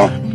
Oh.